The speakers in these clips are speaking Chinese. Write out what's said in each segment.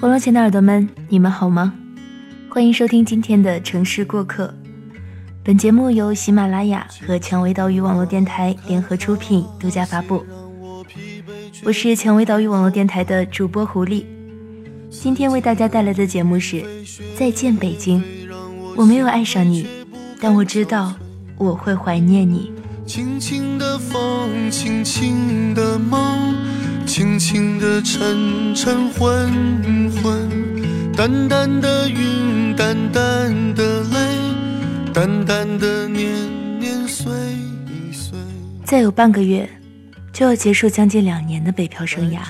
网络前的耳朵们，你们好吗？欢迎收听今天的城市过客。本节目由喜马拉雅和蔷薇岛屿网络电台联合出品，独家发布。我是蔷薇岛屿网络电台的主播狐狸，今天为大家带来的节目是《再见北京》。我没有爱上你，但我知道我会怀念你。轻轻的风，轻轻的梦，轻轻的沉沉昏昏，淡淡的云，淡淡的泪，淡淡的年年岁岁。再有半个月，就要结束将近两年的北漂生涯，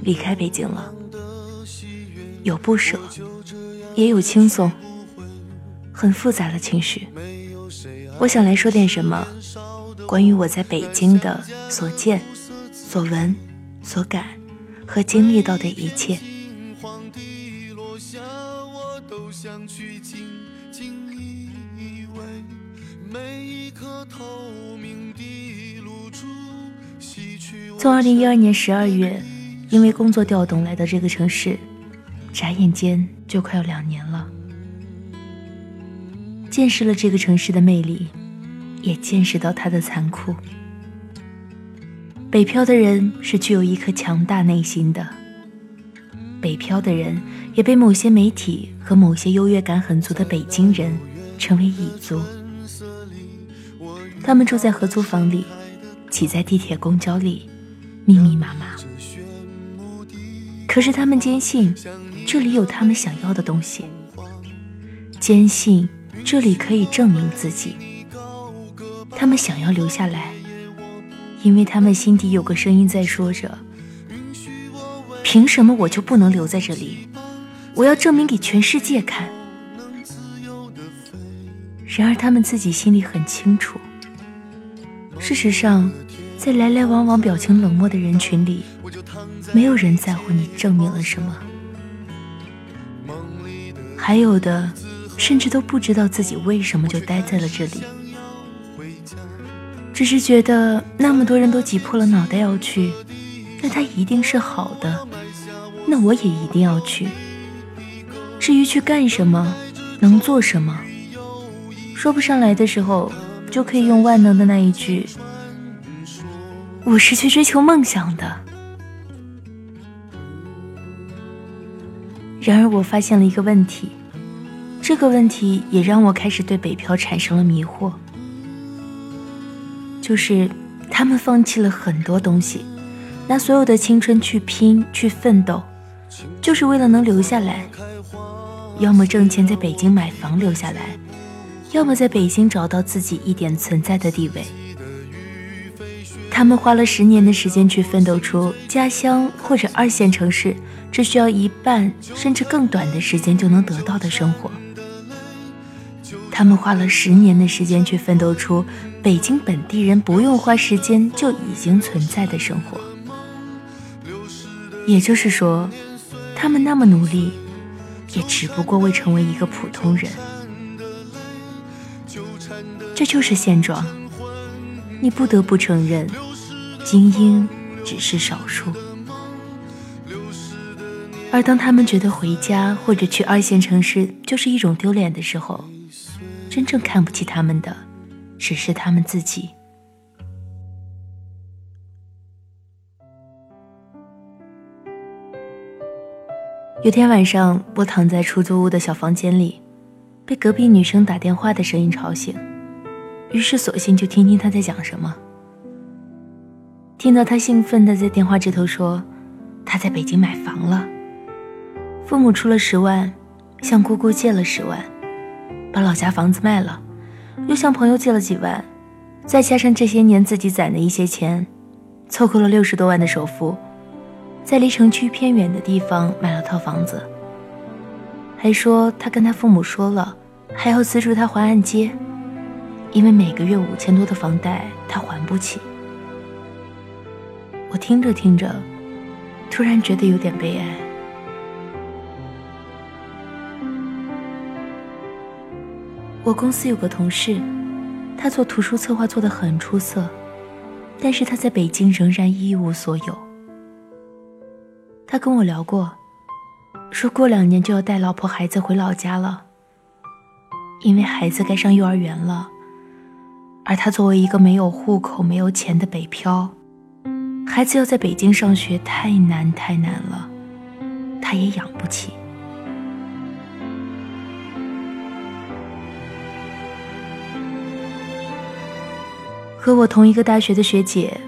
离开北京了。有不舍，也有轻松，很复杂的情绪。我想来说点什么。关于我在北京的所见、所闻、所感和经历到的一切。从二零一二年十二月，因为工作调动来到这个城市，眨眼间就快要两年了，见识了这个城市的魅力。也见识到它的残酷。北漂的人是具有一颗强大内心的。北漂的人也被某些媒体和某些优越感很足的北京人称为蚁族。他们住在合租房里，挤在地铁、公交里，密密麻麻。可是他们坚信，这里有他们想要的东西，坚信这里可以证明自己。他们想要留下来，因为他们心底有个声音在说着：“凭什么我就不能留在这里？我要证明给全世界看。”然而，他们自己心里很清楚。事实上，在来来往往、表情冷漠的人群里，没有人在乎你证明了什么。还有的，甚至都不知道自己为什么就待在了这里。只是觉得那么多人都挤破了脑袋要去，那他一定是好的，那我也一定要去。至于去干什么，能做什么，说不上来的时候，就可以用万能的那一句：“我是去追求梦想的。”然而，我发现了一个问题，这个问题也让我开始对北漂产生了迷惑。就是他们放弃了很多东西，拿所有的青春去拼去奋斗，就是为了能留下来。要么挣钱在北京买房留下来，要么在北京找到自己一点存在的地位。他们花了十年的时间去奋斗出家乡或者二线城市只需要一半甚至更短的时间就能得到的生活。他们花了十年的时间去奋斗出北京本地人不用花时间就已经存在的生活，也就是说，他们那么努力，也只不过为成为一个普通人。这就是现状，你不得不承认，精英只是少数。而当他们觉得回家或者去二线城市就是一种丢脸的时候，真正看不起他们的，只是他们自己。有天晚上，我躺在出租屋的小房间里，被隔壁女生打电话的声音吵醒，于是索性就听听她在讲什么。听到她兴奋的在电话这头说，她在北京买房了，父母出了十万，向姑姑借了十万。把老家房子卖了，又向朋友借了几万，再加上这些年自己攒的一些钱，凑够了六十多万的首付，在离城区偏远的地方买了套房子。还说他跟他父母说了，还要资助他还按揭，因为每个月五千多的房贷他还不起。我听着听着，突然觉得有点悲哀。我公司有个同事，他做图书策划做得很出色，但是他在北京仍然一无所有。他跟我聊过，说过两年就要带老婆孩子回老家了，因为孩子该上幼儿园了。而他作为一个没有户口、没有钱的北漂，孩子要在北京上学太难太难了，他也养不起。和我同一个大学的学姐，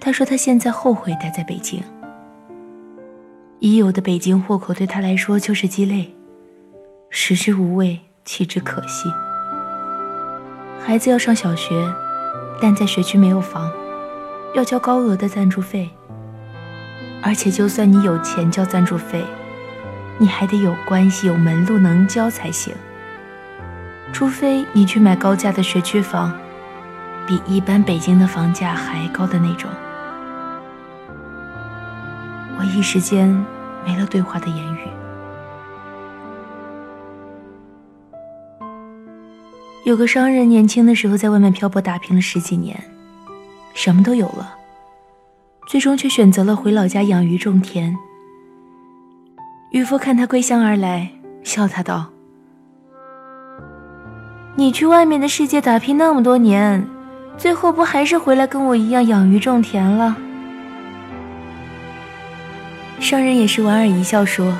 她说她现在后悔待在北京。已有的北京户口对她来说就是鸡肋，食之无味，弃之可惜。孩子要上小学，但在学区没有房，要交高额的赞助费。而且就算你有钱交赞助费，你还得有关系、有门路能交才行。除非你去买高价的学区房。比一般北京的房价还高的那种，我一时间没了对话的言语。有个商人年轻的时候在外面漂泊打拼了十几年，什么都有了，最终却选择了回老家养鱼种田。渔夫看他归乡而来，笑他道：“你去外面的世界打拼那么多年。”最后不还是回来跟我一样养鱼种田了？商人也是莞尔一笑说：“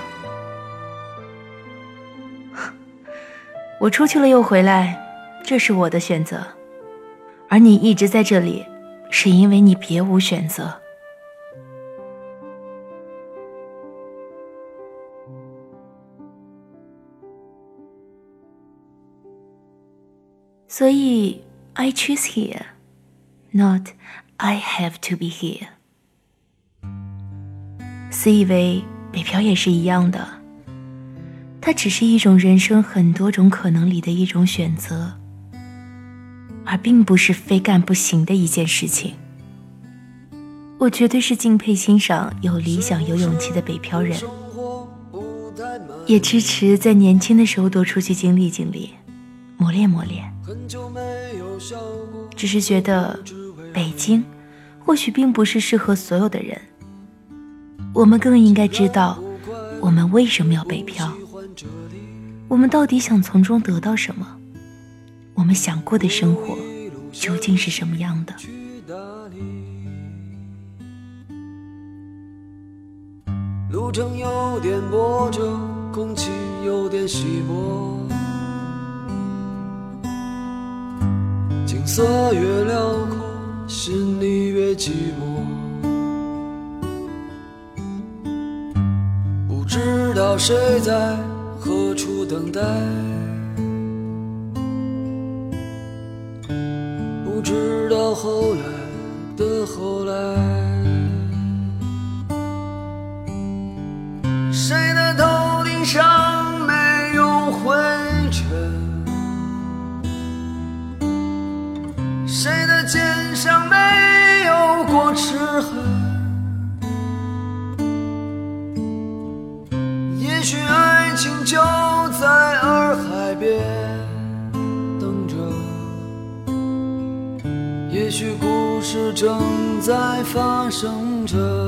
我出去了又回来，这是我的选择，而你一直在这里，是因为你别无选择。所以。” I choose here, not I have to be here。自以为北漂也是一样的，它只是一种人生很多种可能里的一种选择，而并不是非干不行的一件事情。我绝对是敬佩欣赏有理想、有勇气的北漂人，也支持在年轻的时候多出去经历经历，磨练磨练。只是觉得，北京或许并不是适合所有的人。我们更应该知道，我们为什么要北漂？我们到底想从中得到什么？我们想过的生活究竟是什么样的？路程有点波折，空气有点稀薄。景色越辽阔，心里越寂寞。不知道谁在何处等待，winter.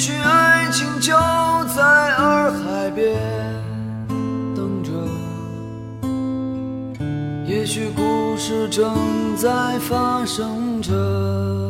也许爱情就在洱海边等着。也许故事正在发生着。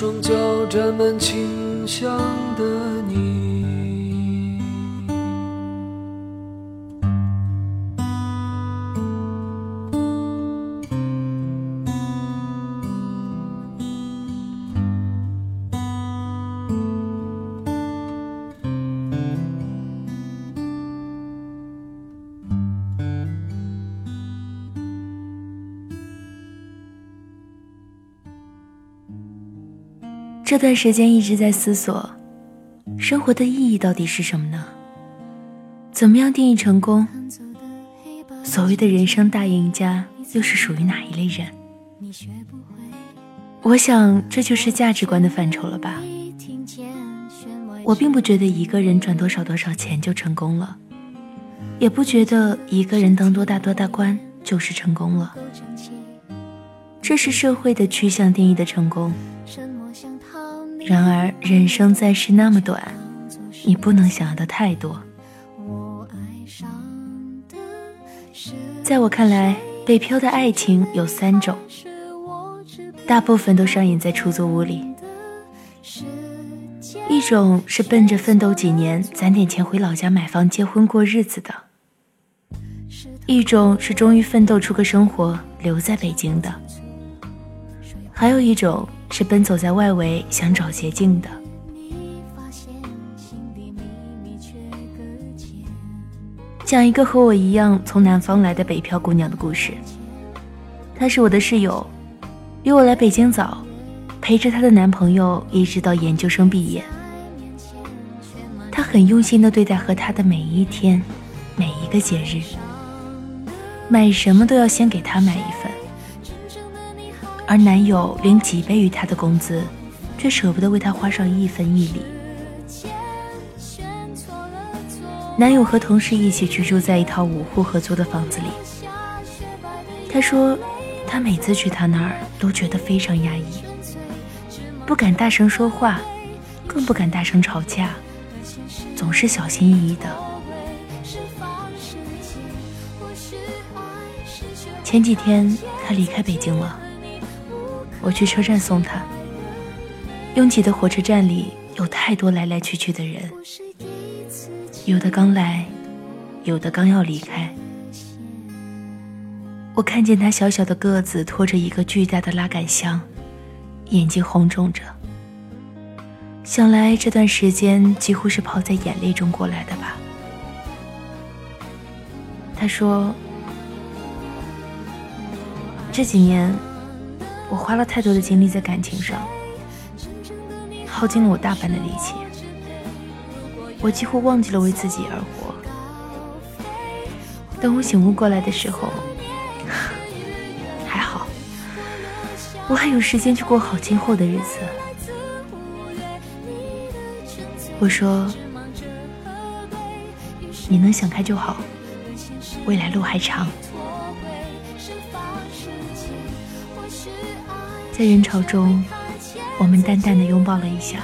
双脚沾满清香的这段时间一直在思索，生活的意义到底是什么呢？怎么样定义成功？所谓的人生大赢家又是属于哪一类人？我想这就是价值观的范畴了吧。我并不觉得一个人赚多少多少钱就成功了，也不觉得一个人当多大多大官就是成功了。这是社会的趋向定义的成功。然而，人生在世那么短，你不能想要的太多。在我看来，北漂的爱情有三种，大部分都上演在出租屋里。一种是奔着奋斗几年攒点钱回老家买房结婚过日子的；一种是终于奋斗出个生活留在北京的；还有一种。是奔走在外围想找捷径的。讲一个和我一样从南方来的北漂姑娘的故事。她是我的室友，比我来北京早，陪着她的男朋友一直到研究生毕业。她很用心的对待和他的每一天，每一个节日，买什么都要先给他买一份。而男友连几倍于她的工资，却舍不得为她花上一分一厘。男友和同事一起居住在一套五户合租的房子里。他说，他每次去他那儿都觉得非常压抑，不敢大声说话，更不敢大声吵架，总是小心翼翼的。前几天他离开北京了。我去车站送他。拥挤的火车站里有太多来来去去的人，有的刚来，有的刚要离开。我看见他小小的个子拖着一个巨大的拉杆箱，眼睛红肿着。想来这段时间几乎是泡在眼泪中过来的吧。他说：“这几年。”我花了太多的精力在感情上，耗尽了我大半的力气，我几乎忘记了为自己而活。等我醒悟过来的时候，还好，我还有时间去过好今后的日子。我说：“你能想开就好，未来路还长。”在人潮中，我们淡淡的拥抱了一下。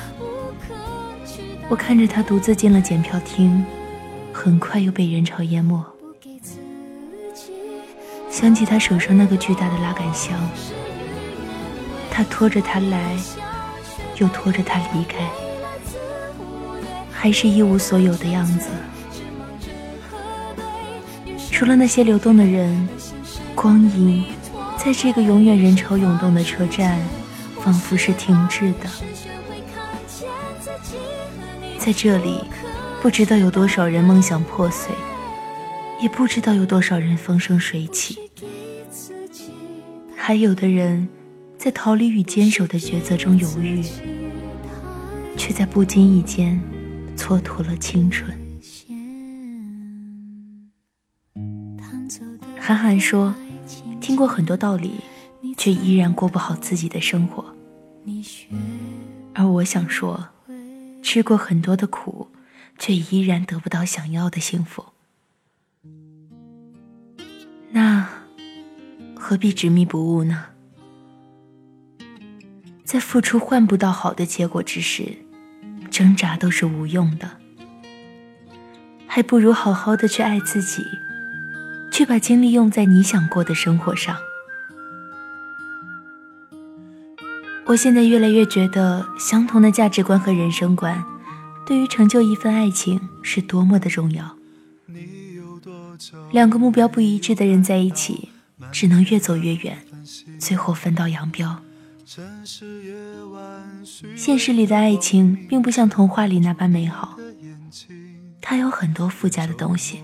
我看着他独自进了检票厅，很快又被人潮淹没。想起他手上那个巨大的拉杆箱，他拖着他来，又拖着他离开，还是一无所有的样子。除了那些流动的人，光影。在这个永远人潮涌动的车站，仿佛是停滞的。在这里，不知道有多少人梦想破碎，也不知道有多少人风生水起。还有的人，在逃离与坚守的抉择中犹豫，却在不经意间蹉跎了青春。韩寒说。听过很多道理，却依然过不好自己的生活。而我想说，吃过很多的苦，却依然得不到想要的幸福。那何必执迷不悟呢？在付出换不到好的结果之时，挣扎都是无用的。还不如好好的去爱自己。去把精力用在你想过的生活上。我现在越来越觉得，相同的价值观和人生观，对于成就一份爱情是多么的重要。两个目标不一致的人在一起，只能越走越远，最后分道扬镳。现实里的爱情并不像童话里那般美好，它有很多附加的东西。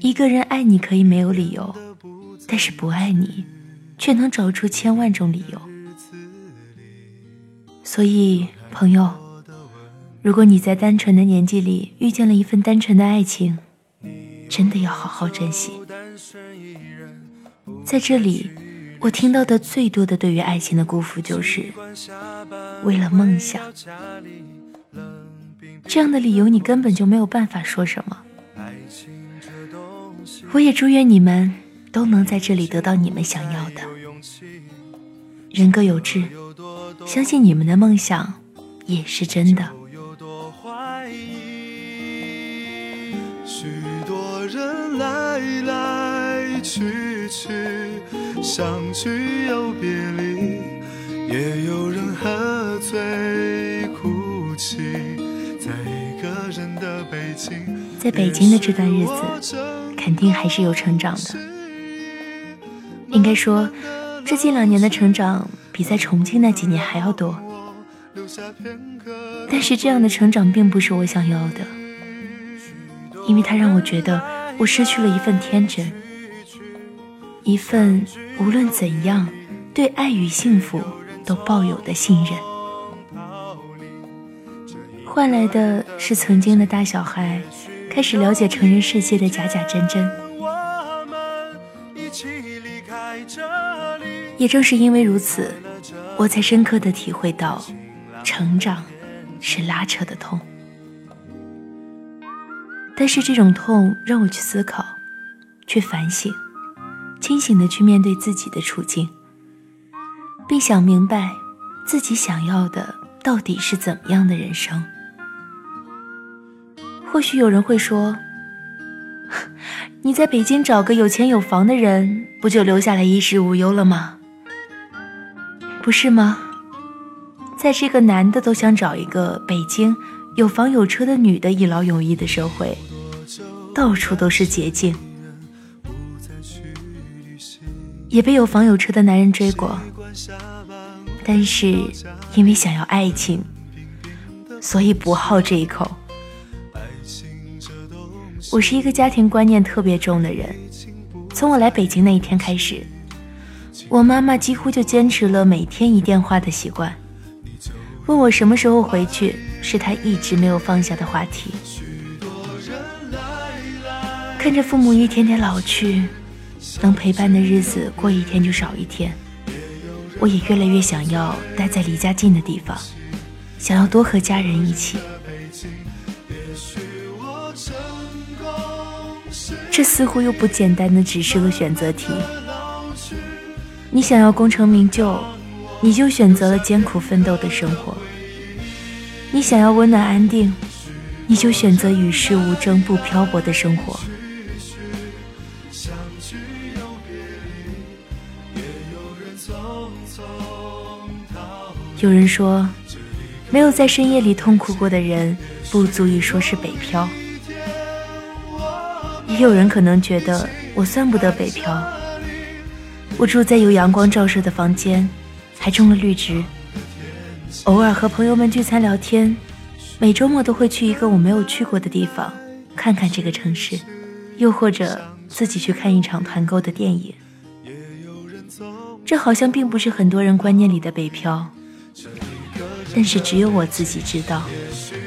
一个人爱你可以没有理由，但是不爱你，却能找出千万种理由。所以，朋友，如果你在单纯的年纪里遇见了一份单纯的爱情，真的要好好珍惜。在这里，我听到的最多的对于爱情的辜负，就是为了梦想。这样的理由，你根本就没有办法说什么。我也祝愿你们都能在这里得到你们想要的。人各有志。相信你们的梦想也是真的。许多人来来去去，相聚又别离，也有人喝醉哭泣。在一个人的北京，在北京的这段日子，肯定还是有成长的。应该说，这近两年的成长。比在重庆那几年还要多，但是这样的成长并不是我想要的，因为它让我觉得我失去了一份天真，一份无论怎样对爱与幸福都抱有的信任，换来的是曾经的大小孩开始了解成人世界的假假真真。也正是因为如此。我才深刻的体会到，成长是拉扯的痛。但是这种痛让我去思考，去反省，清醒的去面对自己的处境，并想明白自己想要的到底是怎么样的人生。或许有人会说，你在北京找个有钱有房的人，不就留下来衣食无忧了吗？不是吗？在这个男的都想找一个北京有房有车的女的一劳永逸的社会，到处都是捷径，也被有房有车的男人追过。但是因为想要爱情，所以不好这一口。我是一个家庭观念特别重的人，从我来北京那一天开始。我妈妈几乎就坚持了每天一电话的习惯，问我什么时候回去，是她一直没有放下的话题。看着父母一天天老去，能陪伴的日子过一天就少一天，我也越来越想要待在离家近的地方，想要多和家人一起。这似乎又不简单的只是个选择题。你想要功成名就，你就选择了艰苦奋斗的生活；你想要温暖安定，你就选择与世无争、不漂泊的生活。有人说，没有在深夜里痛苦过的人，不足以说是北漂。也有人可能觉得，我算不得北漂。我住在有阳光照射的房间，还种了绿植。偶尔和朋友们聚餐聊天，每周末都会去一个我没有去过的地方，看看这个城市，又或者自己去看一场团购的电影。这好像并不是很多人观念里的北漂，但是只有我自己知道，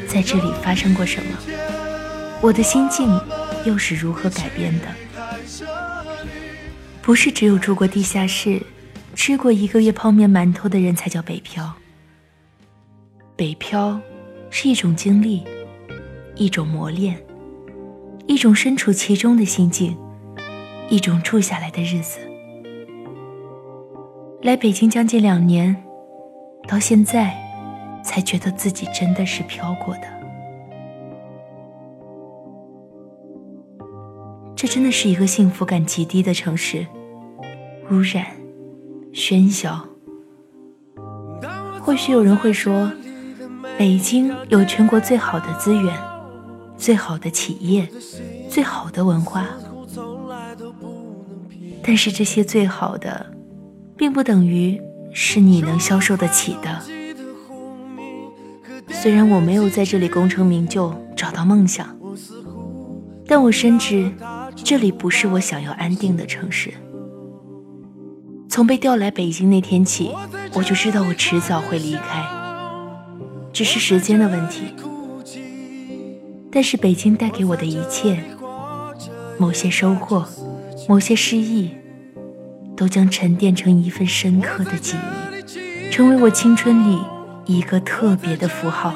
在这里发生过什么，我的心境又是如何改变的。不是只有住过地下室、吃过一个月泡面馒头的人才叫北漂。北漂是一种经历，一种磨练，一种身处其中的心境，一种住下来的日子。来北京将近两年，到现在才觉得自己真的是漂过的。这真的是一个幸福感极低的城市。污染、喧嚣、或许有人会说，北京有全国最好的资源、最好的企业、最好的文化，但是这些最好的，并不等于是你能消受得起的。虽然我没有在这里功成名就，找到梦想，但我深知，这里不是我想要安定的城市。从被调来北京那天起，我就知道我迟早会离开，只是时间的问题。但是北京带给我的一切，某些收获，某些失意，都将沉淀成一份深刻的记忆，成为我青春里一个特别的符号。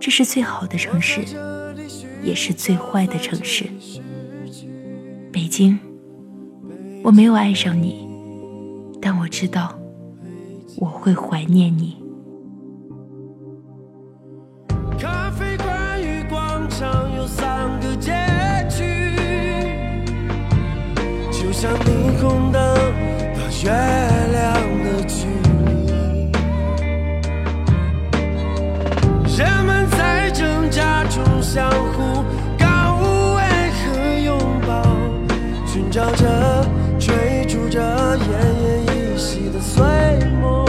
这是最好的城市，也是最坏的城市，北京。我没有爱上你，但我知道我会怀念你。追逐着奄奄一息的碎梦，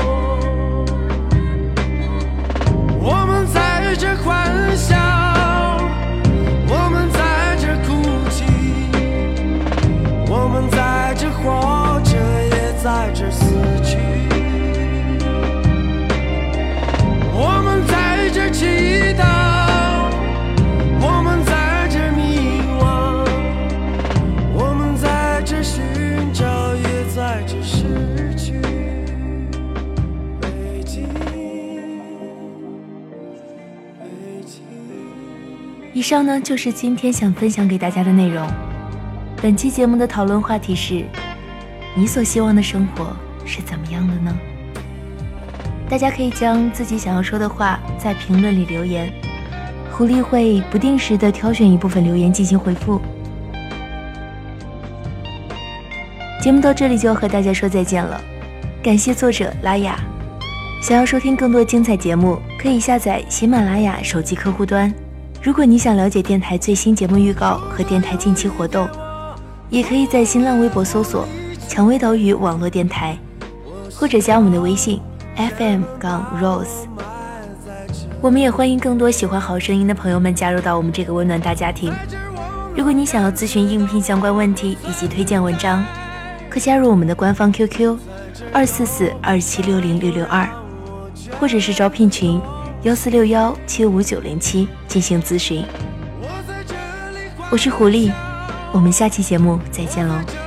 以上呢就是今天想分享给大家的内容。本期节目的讨论话题是：你所希望的生活是怎么样的呢？大家可以将自己想要说的话在评论里留言，狐狸会不定时的挑选一部分留言进行回复。节目到这里就要和大家说再见了，感谢作者拉雅。想要收听更多精彩节目，可以下载喜马拉雅手机客户端。如果你想了解电台最新节目预告和电台近期活动，也可以在新浪微博搜索“蔷薇岛屿网络电台”，或者加我们的微信 FM 杠 Rose。我们也欢迎更多喜欢好声音的朋友们加入到我们这个温暖大家庭。如果你想要咨询应聘相关问题以及推荐文章，可加入我们的官方 QQ 二四四二七六零六六二，或者是招聘群。幺四六幺七五九零七进行咨询。我是狐狸，我们下期节目再见喽。